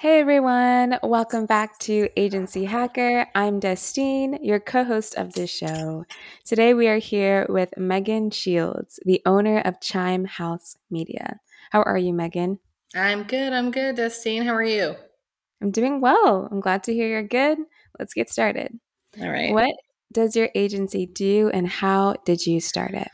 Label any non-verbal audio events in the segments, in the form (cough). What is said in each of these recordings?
Hey everyone, welcome back to Agency Hacker. I'm Destine, your co host of this show. Today we are here with Megan Shields, the owner of Chime House Media. How are you, Megan? I'm good. I'm good, Destine. How are you? I'm doing well. I'm glad to hear you're good. Let's get started. All right. What does your agency do and how did you start it?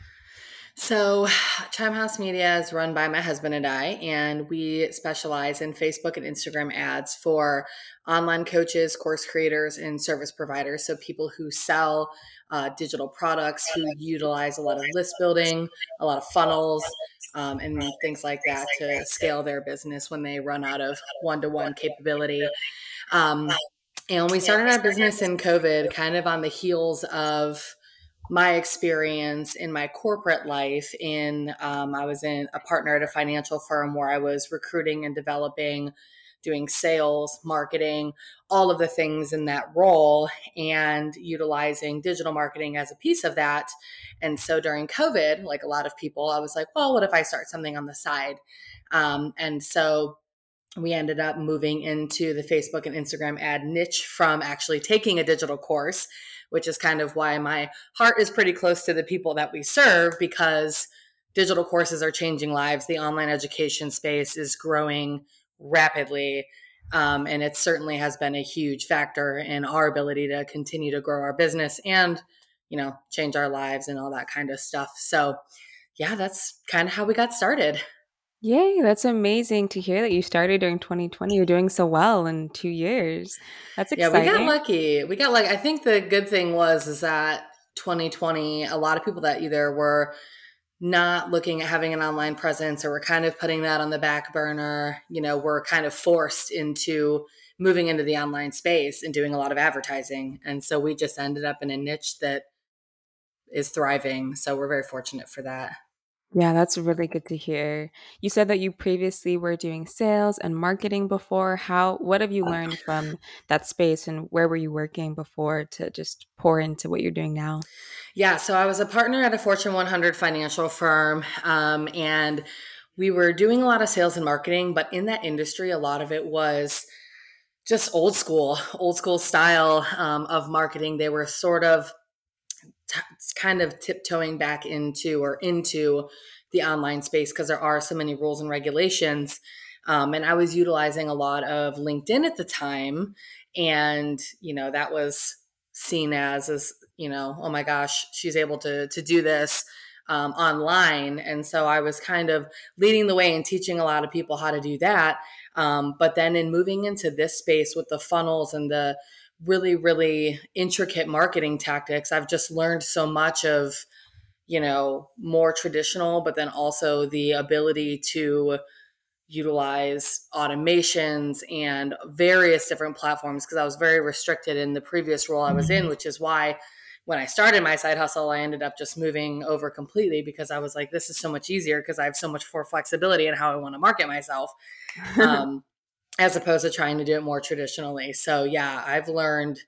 So, (sighs) Chime House Media is run by my husband and I, and we specialize in Facebook and Instagram ads for online coaches, course creators, and service providers. So, people who sell uh, digital products, who utilize a lot of list building, a lot of funnels, um, and things like that to scale their business when they run out of one to one capability. Um, and we started our business in COVID, kind of on the heels of my experience in my corporate life in um, i was in a partner at a financial firm where i was recruiting and developing doing sales marketing all of the things in that role and utilizing digital marketing as a piece of that. And so during covid like a lot of people i was like well what if i start something on the side? Um, and so we ended up moving into the facebook and instagram ad niche from actually taking a digital course which is kind of why my heart is pretty close to the people that we serve because digital courses are changing lives. The online education space is growing rapidly. Um, and it certainly has been a huge factor in our ability to continue to grow our business and, you know, change our lives and all that kind of stuff. So, yeah, that's kind of how we got started. Yay, that's amazing to hear that you started during 2020. You're doing so well in two years. That's exciting. Yeah, we got exciting. lucky. We got like I think the good thing was is that 2020, a lot of people that either were not looking at having an online presence or were kind of putting that on the back burner, you know, were kind of forced into moving into the online space and doing a lot of advertising. And so we just ended up in a niche that is thriving. So we're very fortunate for that. Yeah, that's really good to hear. You said that you previously were doing sales and marketing before. How what have you learned from that space and where were you working before to just pour into what you're doing now? Yeah, so I was a partner at a Fortune 100 financial firm, um, and we were doing a lot of sales and marketing. But in that industry, a lot of it was just old school, old school style um, of marketing. They were sort of t- kind of tiptoeing back into or into the online space because there are so many rules and regulations. Um, and I was utilizing a lot of LinkedIn at the time, and you know that was seen as as you know, oh my gosh, she's able to to do this um, online, and so I was kind of leading the way and teaching a lot of people how to do that. Um, but then in moving into this space with the funnels and the really really intricate marketing tactics. I've just learned so much of you know more traditional but then also the ability to utilize automations and various different platforms because i was very restricted in the previous role i was in which is why when i started my side hustle i ended up just moving over completely because i was like this is so much easier because i have so much more flexibility in how i want to market myself. (laughs) Um, as opposed to trying to do it more traditionally. So, yeah, I've learned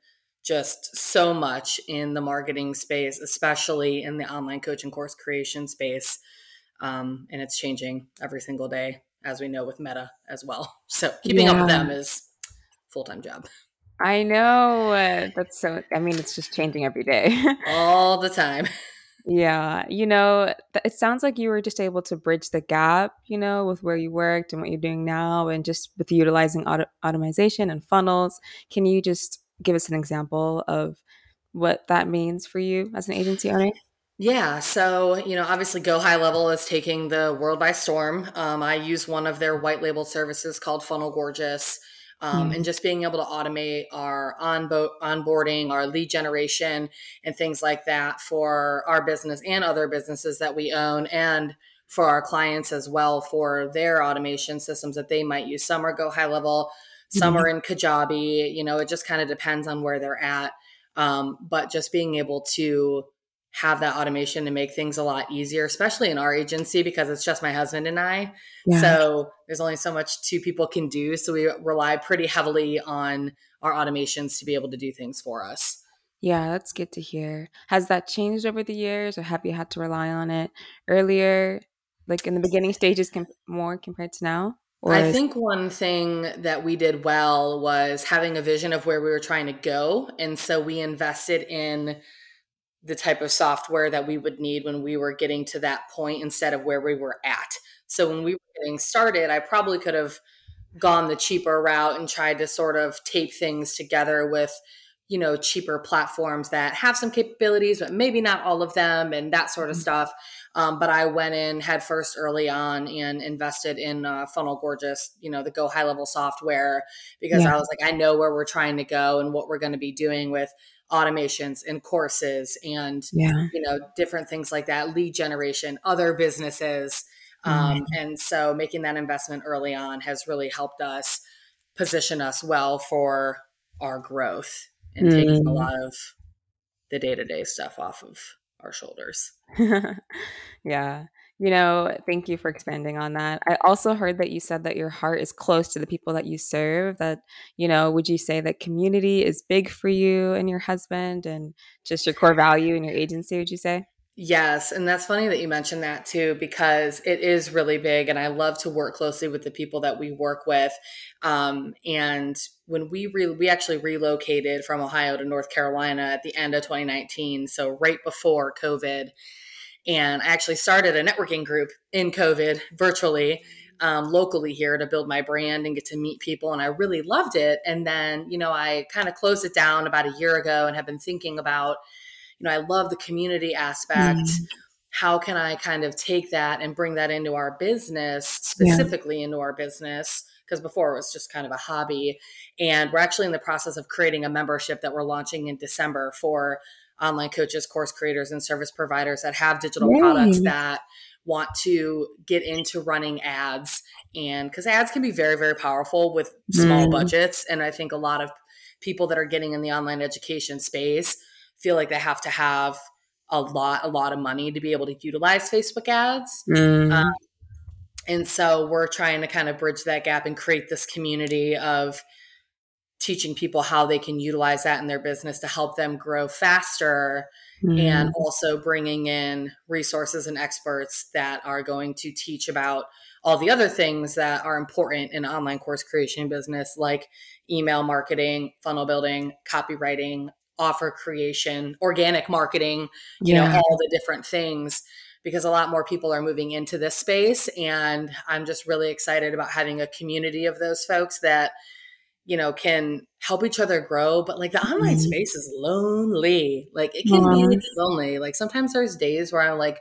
just so much in the marketing space, especially in the online coaching course creation space. Um, and it's changing every single day, as we know with Meta as well. (laughs) So, keeping yeah. up with them is full time job. I know. Uh, that's so, I mean, it's just changing every day. (laughs) All the time. (laughs) Yeah, you know, it sounds like you were just able to bridge the gap, you know, with where you worked and what you're doing now, and just with utilizing auto- automation and funnels. Can you just give us an example of what that means for you as an agency owner? Yeah, so you know, obviously, Go High Level is taking the world by storm. Um, I use one of their white label services called Funnel Gorgeous um, and just being able to automate our onbo- onboarding, our lead generation, and things like that for our business and other businesses that we own, and for our clients as well for their automation systems that they might use. Some are Go High Level, some mm-hmm. are in Kajabi. You know, it just kind of depends on where they're at. Um, but just being able to have that automation to make things a lot easier, especially in our agency because it's just my husband and I. Yeah. So there's only so much two people can do. So we rely pretty heavily on our automations to be able to do things for us. Yeah, that's good to hear. Has that changed over the years or have you had to rely on it earlier, like in the beginning stages com- more compared to now? Or I think one thing that we did well was having a vision of where we were trying to go. And so we invested in the type of software that we would need when we were getting to that point instead of where we were at. So when we were getting started, I probably could have gone the cheaper route and tried to sort of tape things together with you know cheaper platforms that have some capabilities but maybe not all of them and that sort of Mhm. stuff um, but i went in head first early on and invested in uh, funnel gorgeous you know the go high level software because Yeah. i was like i know where we're trying to go and what we're going to be doing with automations and courses and Yeah. you know different things like that lead generation other businesses um, Mm. and so making that investment early on has really helped us position us well for our growth and taking a Mm. lot of the day to day stuff off of our shoulders. (laughs) Yeah. You know, thank you for expanding on that. I also heard that you said that your heart is close to the people that you serve. That, you know, would you say that community is big for you and your husband and just your core value in your agency, would you say? Yes, and that's funny that you mentioned that too, because it is really big, and I love to work closely with the people that we work with. Um, and when we re- we actually relocated from Ohio to North Carolina at the end of 2019, so right before COVID, and I actually started a networking group in COVID virtually. Um, locally here to build my brand and get to meet people and i really loved it and then you know i kind of closed it down about a year ago and have been thinking about you know, I love the community aspect. Mm. How can I kind of take that and bring that into our business, Yeah. specifically into our business? Because before it was just kind of a hobby. And we're actually in the process of creating a membership that we're launching in December for online coaches, course creators, and service providers that have digital products that want to get into running ads. And because ads can be very, very powerful with small Mm. budgets. And I think a lot of people that are getting in the online education space feel like they have to have a lot a lot of money to be able to utilize Facebook ads. Um, Mm. and so we're trying to kind of bridge that gap and create this community of teaching people how they can utilize that in their business to help them grow faster and Mm. also bringing in resources and experts that are going to teach about all the other things that are important in online course creation business like email marketing funnel building copywriting offer creation organic marketing you know all the different things because a lot more people are moving into this space and i'm just really excited about having a community of those folks that you know, can help each other grow. But like the online Mm. space is lonely. Like it can be lonely. Like sometimes there's days where I'm like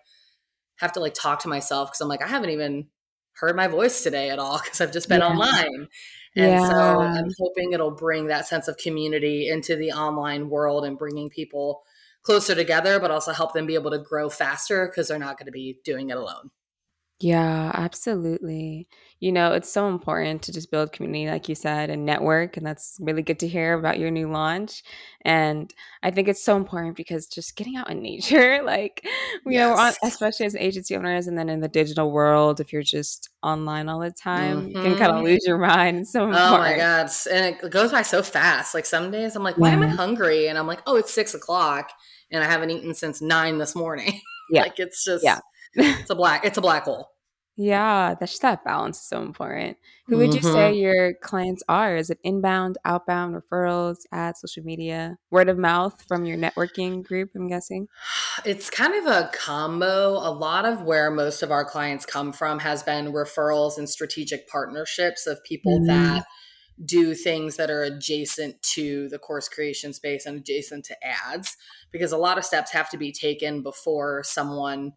have to like talk to myself because I'm like, I haven't even heard my voice today at all because I've just been Yeah. online. And so I'm hoping it'll bring that sense of community into the online world and bringing people closer together, but also help them be able to grow faster because they're not going to be doing it alone. Yeah, absolutely. You know, it's so important to just build community, like you said, and network. And that's really good to hear about your new launch. And I think it's so important because just getting out in (laughs) nature, like, you know, we're on, Yes. especially as agency owners and then in the digital world, if you're just online all the time, you can kind of hmm lose your mind. It's so Oh my important. God. s- And it goes by so fast. Like some days I'm like, why am I Yeah. hungry? And I'm like, oh, it's six o'clock and I haven't eaten since nine this morning. (laughs) Yeah. like it's just Yeah. just, (laughs) it's a black, it's a black hole. Yeah, that's that balance is so important. Who would you say hmm your clients are? Is it inbound, outbound, referrals, ads, social media, word of mouth from your networking group, I'm guessing? (sighs) It's kind of a combo. A lot of where most of our clients come from has been referrals and strategic partnerships of people Mm, that do things that are adjacent to the course creation space and adjacent to ads because a lot of steps have to be taken before someone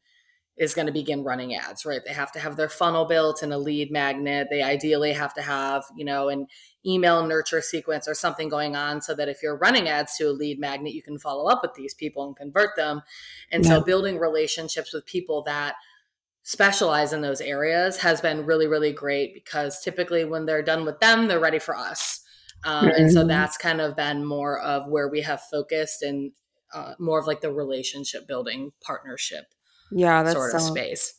is going to begin running ads, right? They have to have their funnel built and a lead magnet. They ideally have to have, you know, an email nurture sequence or something going on so that if you're running ads to a lead magnet, you can follow up with these people and convert them. And yeah. so building relationships with people that specialize in those areas has been really, really great because typically when they're done with them, they're ready for us. Um, and so Mhm. that's kind of been more of where we have focused and uh, more of like the relationship building partnership Yeah, that's sort of so space.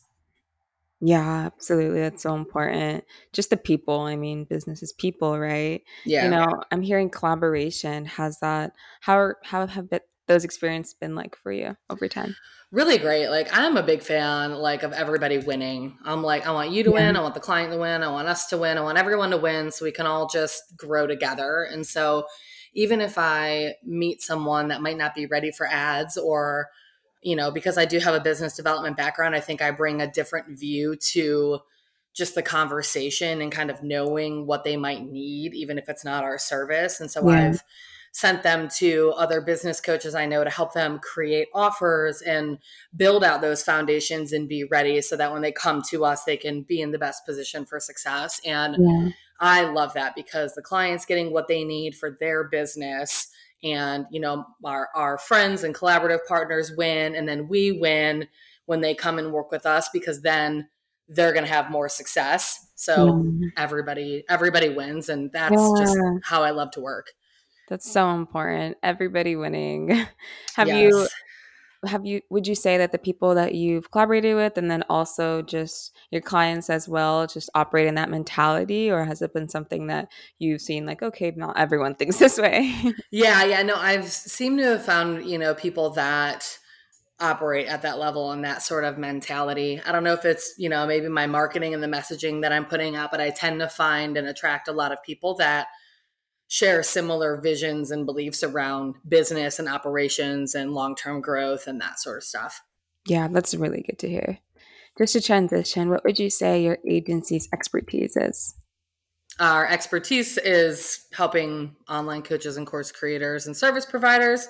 yeah, absolutely. That's so important. Just the people. I mean, business is people, right? Yeah. You know, I'm hearing collaboration has that how how have been those experiences been like for you over time? Really great. Like I'm a big fan like of everybody winning. I'm like I want you to yeah. win, I want the client to win, I want us to win, I want everyone to win so we can all just grow together. And so even if I meet someone that might not be ready for ads or you know, because I do have a business development background, I think I bring a different view to just the conversation and kind of knowing what they might need, even if it's not our service. And so yeah. I've sent them to other business coaches I know to help them create offers and build out those foundations and be ready so that when they come to us, they can be in the best position for success. And yeah. I love that because the client's getting what they need for their business. And, you know, our, our friends and collaborative partners win, and then we win when they come and work with us because then they're going to have more success. So yeah. everybody everybody wins and that's yeah. just how I love to work. That's so important. Everybody winning. (laughs) have yes. you have you would you say that the people that you've collaborated with and then also just your clients as well just operate in that mentality or has it been something that you've seen like okay not everyone (laughs) thinks this way yeah yeah no i've seemed to have found you know people that operate at that level and that sort of mentality. I don't know if it's, you know, maybe my marketing and the messaging that I'm putting out, but I tend to find and attract a lot of people that share similar visions and beliefs around business and operations and long-term growth and that sort of stuff. Yeah, that's really good to hear. Just to transition, what would you say your agency's expertise is? Our expertise is helping online coaches and course creators and service providers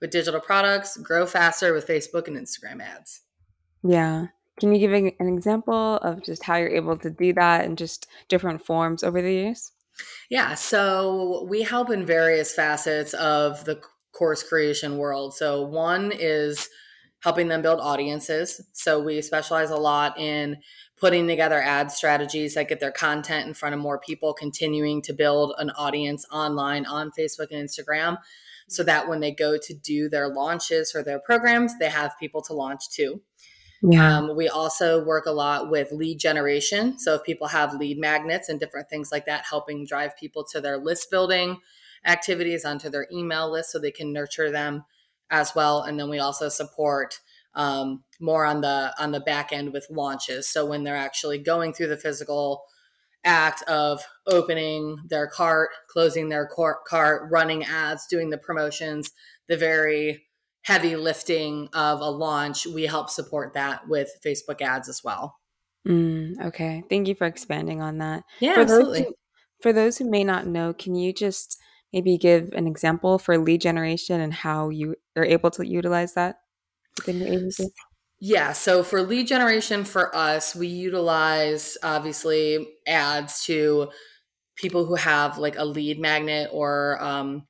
with digital products, grow faster with Facebook and Instagram ads. Yeah. Can you give an example of just how you're able to do that in just different forms over the years? Yeah, so we help in various facets of the course creation world. So, one is helping them build audiences. So, we specialize a lot in putting together ad strategies that get their content in front of more people, continuing to build an audience online on Facebook and Instagram so that when they go to do their launches for their programs, they have people to launch to. Yeah. Um, we also work a lot with lead generation. So if people have lead magnets and different things like that, helping drive people to their list building activities onto their email list so they can nurture them as well. And then we also support um, more on the on the back end with launches. So when they're actually going through the physical act of opening their cart, closing their cart, running ads, doing the promotions, the very heavy lifting of a launch, we help support that with Facebook ads as well. Mm, okay. Thank you for expanding on that. Yeah, for absolutely. Those who, for those who may not know, can you just maybe give an example for lead generation and how you are able to utilize that within your agency? Yeah. So for lead generation for us, we utilize obviously ads to people who have like a lead magnet or um,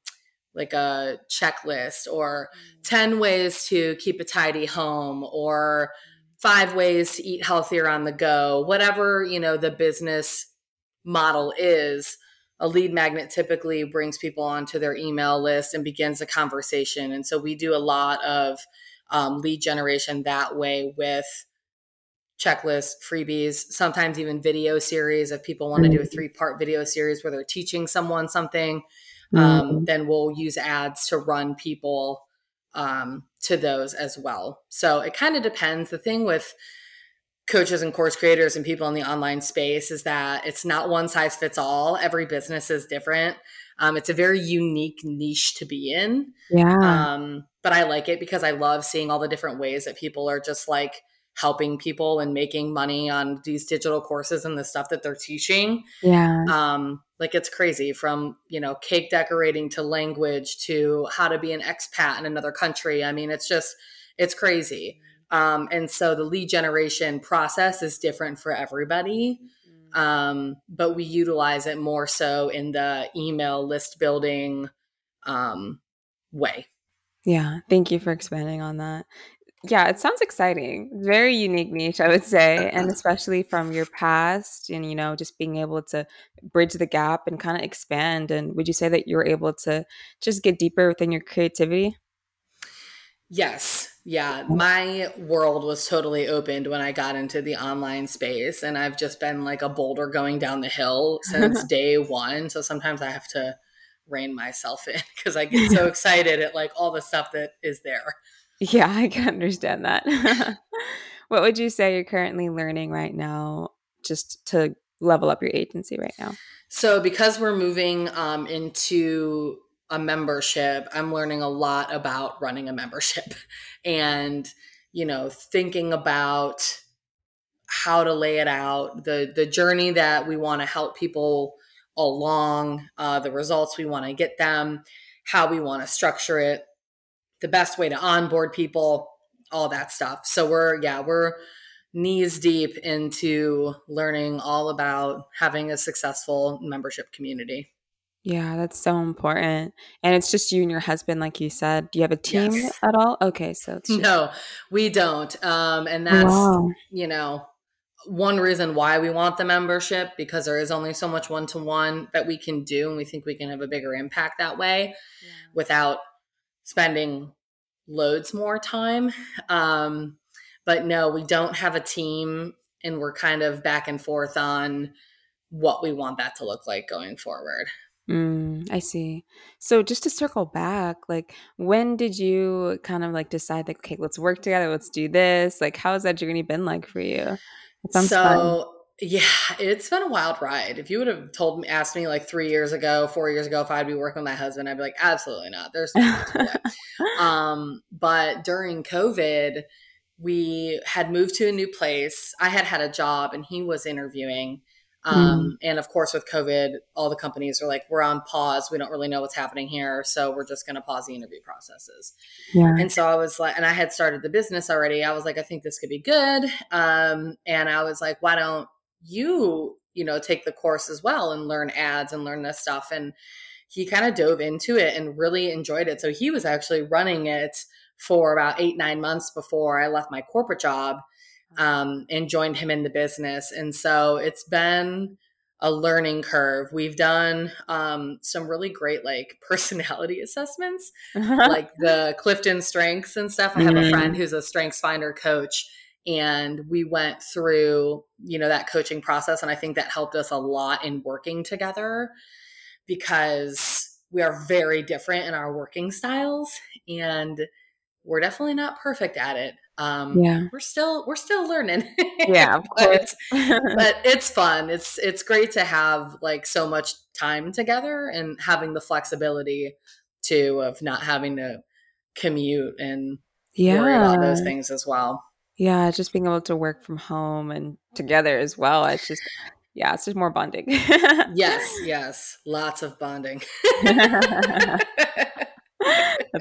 like a checklist or mm. 10 ways to keep a tidy home or five ways to eat healthier on the go, whatever, you know, the business model is. A lead magnet typically brings people onto their email list and begins a conversation. And so we do a lot of um, lead generation that way with checklists, freebies, sometimes even video series. If people want to do a mm-hmm. three part video series where they're teaching someone something, um, mm-hmm. then we'll use ads to run people um, to those as well. So it kind of depends. The thing with coaches and course creators and people in the online space is that it's not one size fits all. Every business is different. Um, it's a very unique niche to be in. Yeah. Um, but I like it because I love seeing all the different ways that people are just like helping people and making money on these digital courses and the stuff that they're teaching. Yeah. Um, like it's crazy from, you know, cake decorating to language to how to be an expat in another country. I mean, it's just, it's crazy. Um, and so the lead generation process is different for everybody um, but we utilize it more so in the email list building um, way. Yeah, thank you for expanding on that. Yeah, it sounds exciting. Very unique niche, I would say, and (laughs) especially from your past and you know, just being able to bridge the gap and kind of expand and would you say that you're able to just get deeper within your creativity? Yes. Yeah. Mm. My world was totally opened when I got into the online space, and I've just been like a boulder going down the hill since (laughs) day one. So sometimes I have to rein myself in (laughs) because I get so excited at like all the stuff that is there. Yeah, I can understand that. (laughs) what would you say you're currently learning right now just to level up your agency right now? So, because we're moving um, into a membership, I'm learning a lot about running a membership (laughs) and, you know, thinking about how to lay it out, the the journey that we want to help people along, uh, the results we want to get them, how we want to structure it, the best way to onboard people, all that stuff. So we're yeah, we're knees deep into learning all about having a successful membership community. Yeah, that's so important. And it's just you and your husband, like you said. Do you have a team Yes. at all? Okay, so it's (laughs) just No, we don't. Um, and that's, wow. you know, one reason why we want the membership because there is only so much one to one that we can do. And we think we can have a bigger impact that way without spending loads more time. Um, but no, we don't have a team and we're kind of back and forth on what we want that to look like going forward. Mm, I see. So just to circle back, like when did you kind of like decide like, okay, let's work together, let's do this? Like how has that journey been like for you? It sounds fun. Yeah, it's been a wild ride. If you would have told me, asked me like three years ago, four years ago, if I'd be working with my husband, I'd be like, absolutely not. There's no way. (laughs) Um, but during COVID, we had moved to a new place. I had had a job and he was interviewing. Mm, Um, and of course, with COVID, all the companies are like, we're on pause. We don't really know what's happening here. So we're just going to pause the interview processes. yeah. And so I was like, and I had started the business already. I was like, I think this could be good. Um, and I was like, why don't you, you know, take the course as well and learn ads and learn this stuff? And he kind of dove into it and really enjoyed it. So he was actually running it for about eight, nine months before I left my corporate job um, and joined him in the business. And so it's been a learning curve. We've done um, some really great like (laughs) personality assessments (laughs) like the Clifton strengths and stuff. I have a friend Mm, who's a strengths finder coach and we went through, you know, that coaching process and I think that helped us a lot in working together because we are very different in our working styles and we're definitely not perfect at it. Um yeah. we're still we're still learning. Yeah, of (laughs) but course. but (laughs) it's fun. It's it's great to have like so much time together and having the flexibility too of not having to commute and yeah. worry about those things as well. Yeah, just being able to work from home and together as well. It's just yeah, it's just more bonding. Yes, (laughs) yes, lots of bonding. (laughs) That's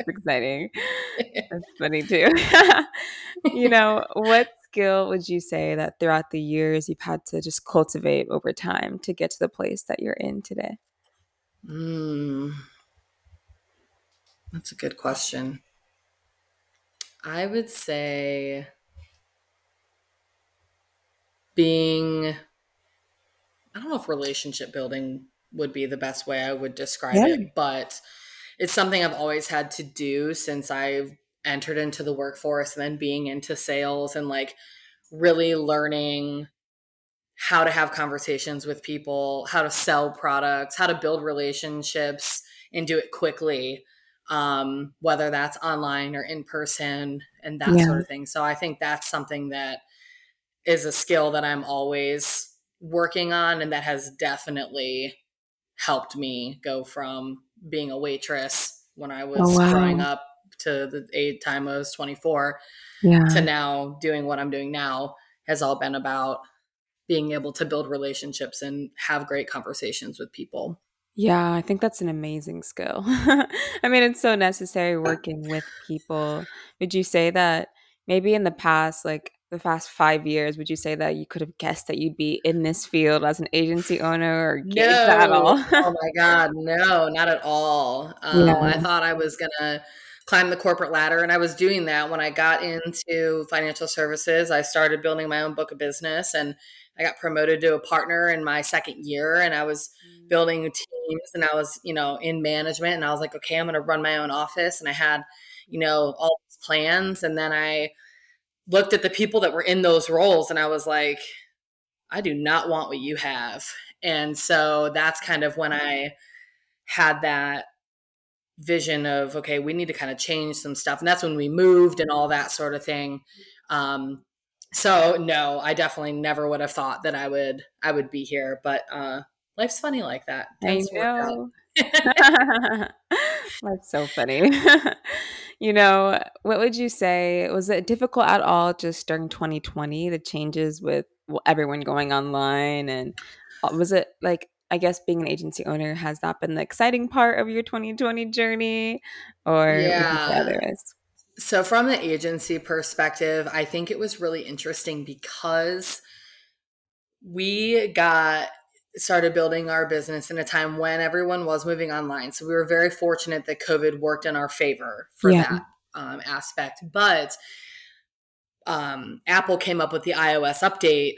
exciting. That's funny too. (laughs) You know, what skill would you say that throughout the years you've had to just cultivate over time to get to the place that you're in today? mm, that's a good question. I would say being I don't know if relationship building would be the best way I would describe Yeah. it, but it's something I've always had to do since I've entered into the workforce and then being into sales and like really learning how to have conversations with people, how to sell products, how to build relationships and do it quickly, um, whether that's online or in person and that Yeah. sort of thing. So I think that's something that is a skill that I'm always working on and that has definitely helped me go from being a waitress when I Oh, was growing up to the age time I was 24 Yeah. to now doing what I'm doing now has all been about being able to build relationships and have great conversations with people. Yeah, I think that's an amazing skill. (laughs) I mean, it's so necessary working with people. Would you say that maybe in the past, like the past five years, would you say that you could have guessed that you'd be in this field as an agency owner or gigs at No. all? Oh my God. No, not at all. Um, I thought I was going to climb the corporate ladder, and I was doing that when I got into financial services. I started building my own book of business, and I got promoted to a partner in my second year, and I was building teams and I was, you know, in management and I was like, okay, I'm going to run my own office and I had, you know, all these plans and then I looked at the people that were in those roles and I was like, I do not want what you have. And so that's kind of when I had that vision of okay we need to kind of change some stuff. And that's when we moved and all that sort of thing. Um, so no i definitely never would have thought that i would i would be here but uh life's funny like that. I know (laughs) that's so funny. (laughs) You know what would you say was it difficult at all just during 2020 the changes with everyone going online and uh, was it like I guess being an agency owner, has that been the exciting part of your 2020 journey? Or yeah. So from the agency perspective, I think it was really interesting because we got started building our business in a time when everyone was moving online. So we were very fortunate that COVID worked in our favor for yeah. that um, aspect. But um, Apple came up with the iOS update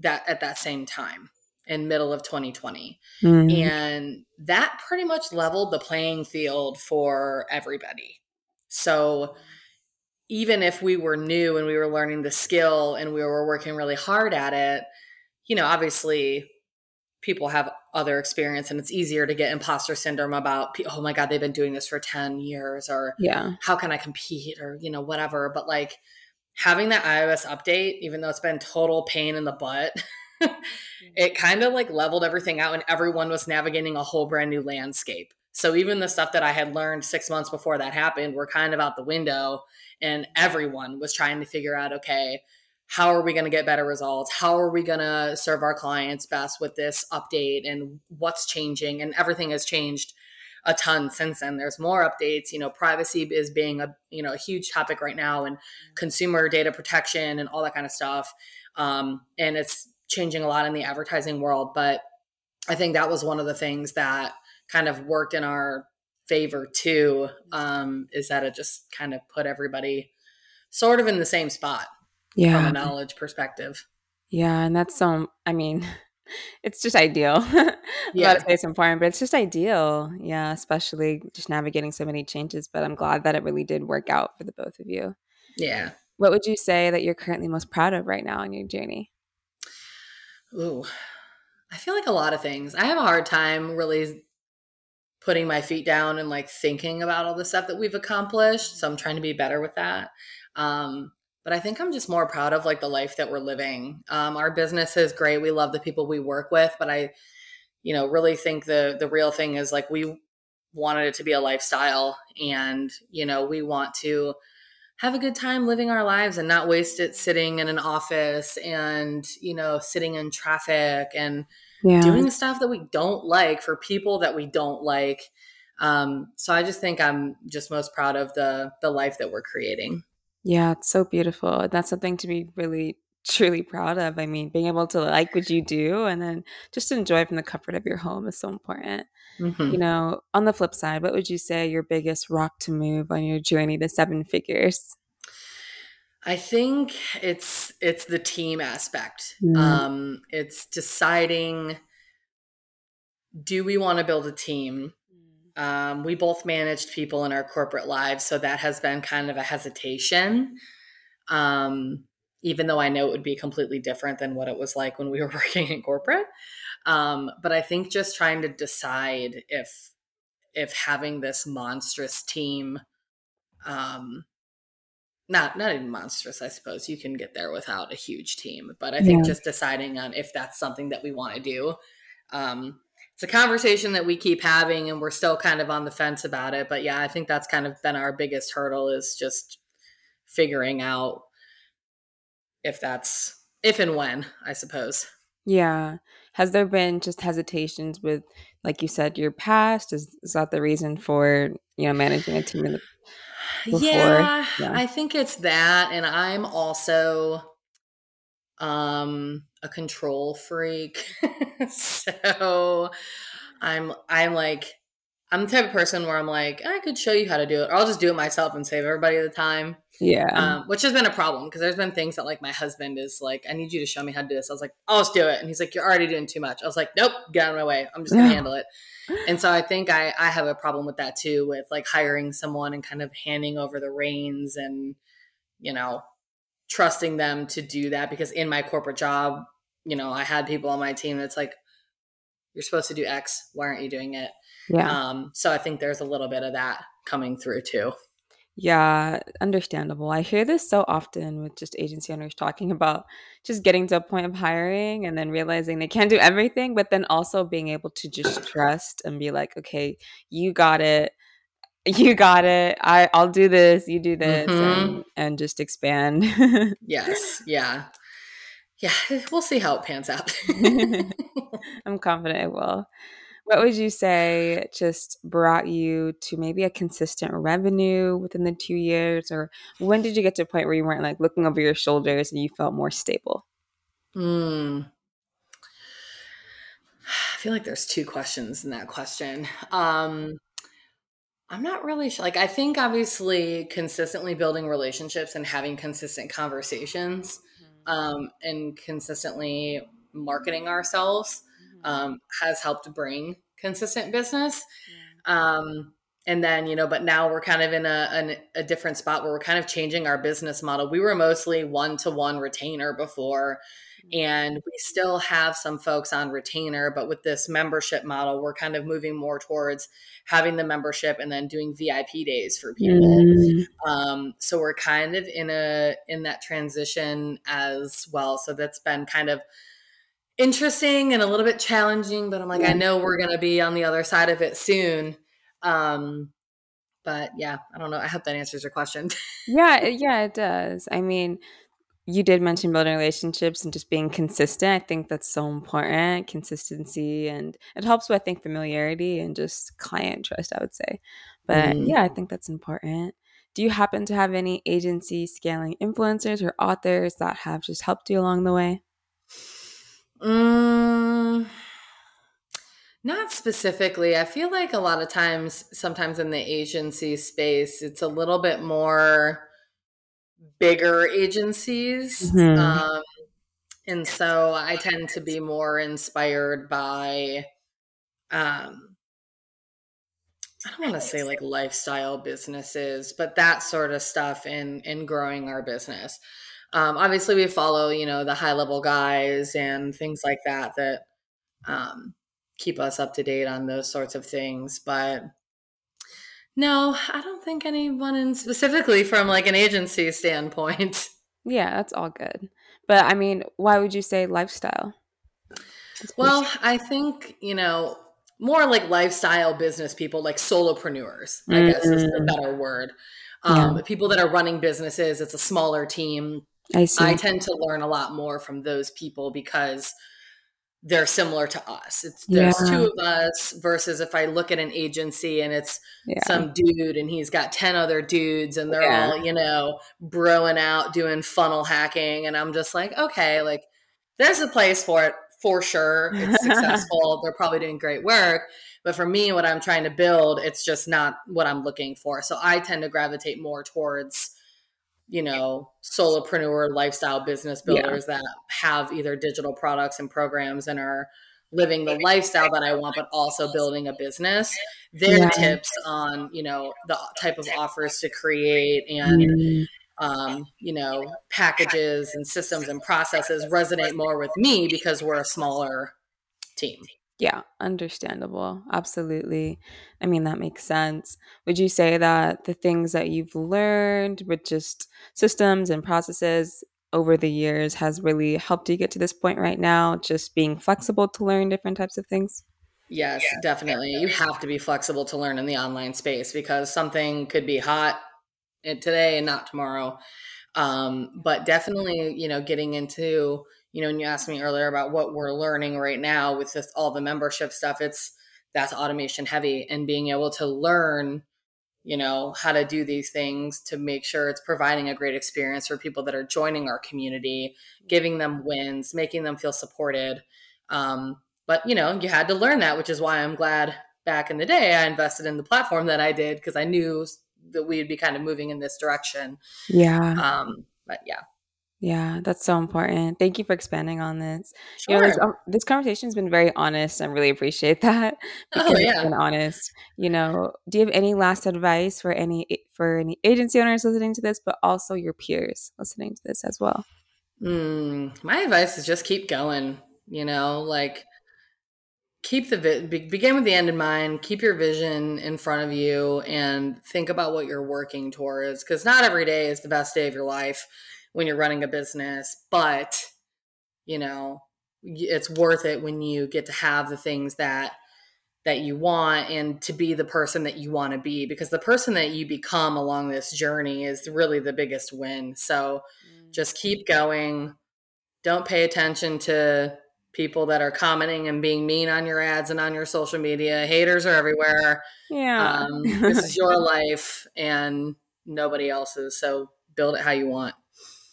that at that same time in middle of 2020 mm-hmm. and that pretty much leveled the playing field for everybody so even if we were new and we were learning the skill and we were working really hard at it you know obviously people have other experience and it's easier to get imposter syndrome about oh my god they've been doing this for 10 years or yeah how can i compete or you know whatever but like having that ios update even though it's been total pain in the butt (laughs) mm-hmm. it kind of like leveled everything out and everyone was navigating a whole brand new landscape. So even the stuff that I had learned six months before that happened were kind of out the window. And everyone was trying to figure out okay, how are we going to get better results? How are we going to serve our clients best with this update and what's changing? And everything has changed a ton since then. There's more updates. You know, privacy is being a you know a huge topic right now, and consumer data protection and all that kind of stuff. Um, and it's changing a lot in the advertising world. But I think that was one of the things that kind of worked in our favor too, um, is that it just kind of put everybody sort of in the same spot yeah. from a knowledge perspective. Yeah, and that's some. I mean, (laughs) it's just ideal. (laughs) yeah, to say it's important, but it's just ideal. Yeah, especially just navigating so many changes. But I'm glad that it really did work out for the both of you. Yeah. What would you say that you're currently most proud of right now in your journey? Ooh, I feel like a lot of things. I have a hard time really putting my feet down and like thinking about all the stuff that we've accomplished. So I'm trying to be better with that. Um, but I think I'm just more proud of like the life that we're living. Um, our business is great. We love the people we work with, but I, you know, really think the the real thing is like we wanted it to be a lifestyle, and you know, we want to have a good time living our lives and not waste it sitting in an office and you know sitting in traffic and yeah. doing stuff that we don't like for people that we don't like um, so i just think i'm just most proud of the the life that we're creating yeah it's so beautiful that's something to be really truly proud of i mean being able to like what you do and then just enjoy from the comfort of your home is so important mm-hmm. you know on the flip side what would you say your biggest rock to move on your journey to seven figures I think it's it's the team aspect. Mm. Um, it's deciding do we want to build a team? Um, we both managed people in our corporate lives, so that has been kind of a hesitation. Um, even though I know it would be completely different than what it was like when we were (laughs) working in corporate. Um, but I think just trying to decide if if having this monstrous team um, not not even monstrous i suppose you can get there without a huge team but i think yeah. just deciding on if that's something that we want to do um, it's a conversation that we keep having and we're still kind of on the fence about it but yeah i think that's kind of been our biggest hurdle is just figuring out if that's if and when i suppose yeah has there been just hesitations with like you said your past is, is that the reason for you know managing a team in the (sighs) yeah, yeah, I think it's that. And I'm also um a control freak. (laughs) (laughs) so I'm I'm like I'm the type of person where I'm like, I could show you how to do it. Or I'll just do it myself and save everybody the time. Yeah. Um, which has been a problem because there's been things that like my husband is like, I need you to show me how to do this. I was like, I'll just do it. And he's like, You're already doing too much. I was like, Nope, get out of my way. I'm just gonna handle it. And so I think I, I have a problem with that too, with like hiring someone and kind of handing over the reins and, you know, trusting them to do that. Because in my corporate job, you know, I had people on my team that's like, You're supposed to do X, why aren't you doing it? Yeah. Um, so I think there's a little bit of that coming through too. Yeah, understandable. I hear this so often with just agency owners talking (laughs) about just getting to a point of hiring and then realizing they can't do everything, but then also being able to just trust and be like, okay, you got it. (laughs) You got it. I, I'll do this, you do this, Mhm. and and just expand. (laughs) Yes. Yeah. Yeah. We'll see how it pans out. (laughs) (laughs) I'm confident it will. What would you say just brought you to maybe a consistent revenue within the 2 years? Or when did you get to a point where you weren't, like, looking over your shoulders and you felt more stable? Hmm. (sighs) I feel like there's 2 questions in that question. Um, I'm not really sure. Like, I think obviously consistently building relationships and having consistent conversations. Um, and consistently marketing ourselves, Mhm. um, has helped bring consistent business. Um, and then, you know, but now we're kind of in a, an, a different spot where we're kind of changing our business model. We were mostly one to one retainer before, and we still have some folks on retainer, but with this membership model, we're kind of moving more towards having the membership and then doing VIP days for people. Mm. Um, so we're kind of in a in that transition as well. So that's been kind of interesting and a little bit challenging, but I'm like, I know we're gonna be on the other side of it soon. Um, but yeah, I don't know. I hope that answers your question. Yeah, yeah, it does. I mean, you did mention building relationships and just being consistent. I think that's so important, consistency, and it helps with, I think, familiarity and just client trust, I would say. But Mm. yeah, I think that's important. Do you happen to have any agency scaling influencers or authors that have just helped you along the way? Mm, not specifically. I feel like a lot of times, sometimes in the agency space, it's a little bit more bigger agencies. Mhm. Um, and so I tend to be more inspired by, um, I don't want to say like lifestyle businesses, but that sort of stuff in in growing our business. Um, obviously, we follow you know the high level guys and things like that that um, keep us up to date on those sorts of things. But no, I don't think anyone in specifically from like an agency standpoint. Yeah, that's all good. But I mean, why would you say lifestyle? Well, I think you know more like lifestyle business people, like solopreneurs. I guess is the Mm. better word. Yeah. Um, people that are running businesses. It's a smaller team. I see. I tend to learn a lot more from those people because they're similar to us. It's there's Yeah. two of us versus if I look at an agency and it's Yeah. some dude and he's got 10 other dudes and they're Yeah. all, you know, broing out doing funnel hacking and I'm just like, okay, like there's a place for it for sure. It's (laughs) successful. They're probably doing great work. But for me, what I'm trying to build, it's just not what I'm looking for. So I tend to gravitate more towards you know, solopreneur lifestyle business Yeah. builders that have either digital products and programs and are living the lifestyle that I want, but also building a business. Their Yeah. tips on, you know, the type of offers to create and, Mm. um, you know, packages and systems and processes resonate more with me because we're a smaller team. Yeah, understandable. Absolutely. I mean, that makes sense. Would you say that the things that you've learned with just systems and processes over the years has really helped you get to this point right now, just being flexible to learn different types of things? Yes, definitely. You have to be flexible to learn in the online space because something could be hot today and not tomorrow. Um, but definitely, you know, getting into, you know, and you asked me earlier about what we're learning right now with this all the membership stuff, it's that's automation heavy and being able to learn, you know, how to do these things to make sure it's providing a great experience for people that are joining our community, giving them wins, making them feel supported. Um, but you know, you had to learn that, which is why I'm glad back in the day I invested in the platform that I did because I knew that we'd be kind of moving in this direction. Yeah. Um, but yeah, Yeah, that's so important. Thank you for expanding on this. You know, this, sure. um, this conversation's been very honest. I really appreciate (laughs) that Oh because it's yeah. been honest. You know, do you have any last advice for any for any agency owners listening to this, but also your peers listening to this as well? Mm, my advice is just keep going. You know, like keep the vi- begin with the end in mind keep your vision in front of you and think about what you're working towards because not every day is the best day of your life when you're running a business but you know it's worth it when you get to have the things that that you want and to be the person that you want to be because the person that you become along this journey is really the biggest win so mm. just keep going don't pay attention to people that are commenting and being mean on your ads and on your social media. Haters are everywhere. Yeah. Um, this is your (laughs) life and nobody else's. So build it how you want.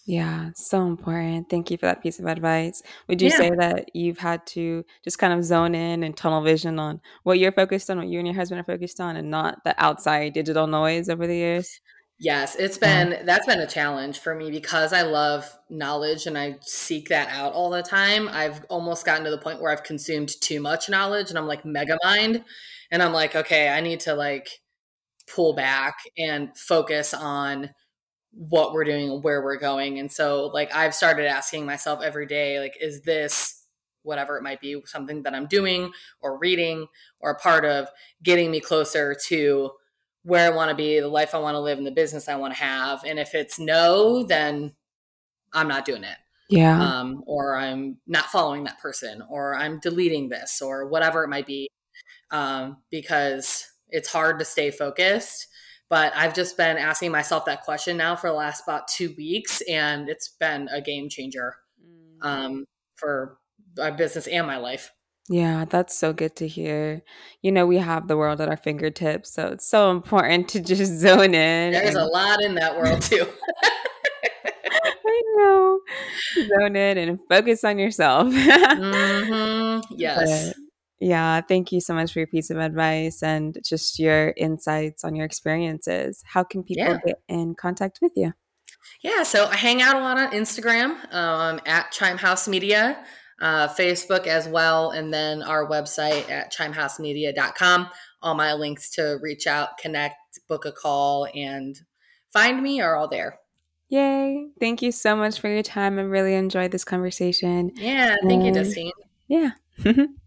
Yeah, so important. Thank you for that piece of advice. Would you yeah. say that you've had to just kind of zone in and tunnel vision on what you're focused on, what you and your husband are focused on, and not the outside digital noise over the years? Yes, it's been that's been a challenge for me because I love knowledge and I seek that out all the time. I've almost gotten to the point where I've consumed too much knowledge and I'm like mega mind and I'm like, okay, I need to like pull back and focus on what we're doing and where we're going. And so like I've started asking myself every day like is this whatever it might be something that I'm doing or reading or a part of getting me closer to where I want to be, the life I want to live, and the business I want to have. And if it's no, then I'm not doing it. Yeah. Um, or I'm not following that person, or I'm deleting this, or whatever it might be, um, because it's hard to stay focused. But I've just been asking myself that question now for the last about two weeks, and it's been a game changer mm. um, for my business and my life. Yeah, that's so good to hear. You know, we have the world at our fingertips, so it's so important to just (laughs) zone in. There's and- a lot in that world too. (laughs) I know. Zone in and focus on yourself. (laughs) mm-hmm. Yes. But, yeah, thank you so much for your piece of advice and just your insights on your experiences. How can people yeah. get in contact with you? Yeah, so I hang out a lot on Instagram um, at Chime House Media uh, Facebook as well, and then our website at chimehousemedia.com. All my links to reach out, connect, book a call, and find me are all there. Yay. Thank you so much for your time. I really enjoyed this conversation. Yeah, thank and, you, Justine. Yeah. (laughs)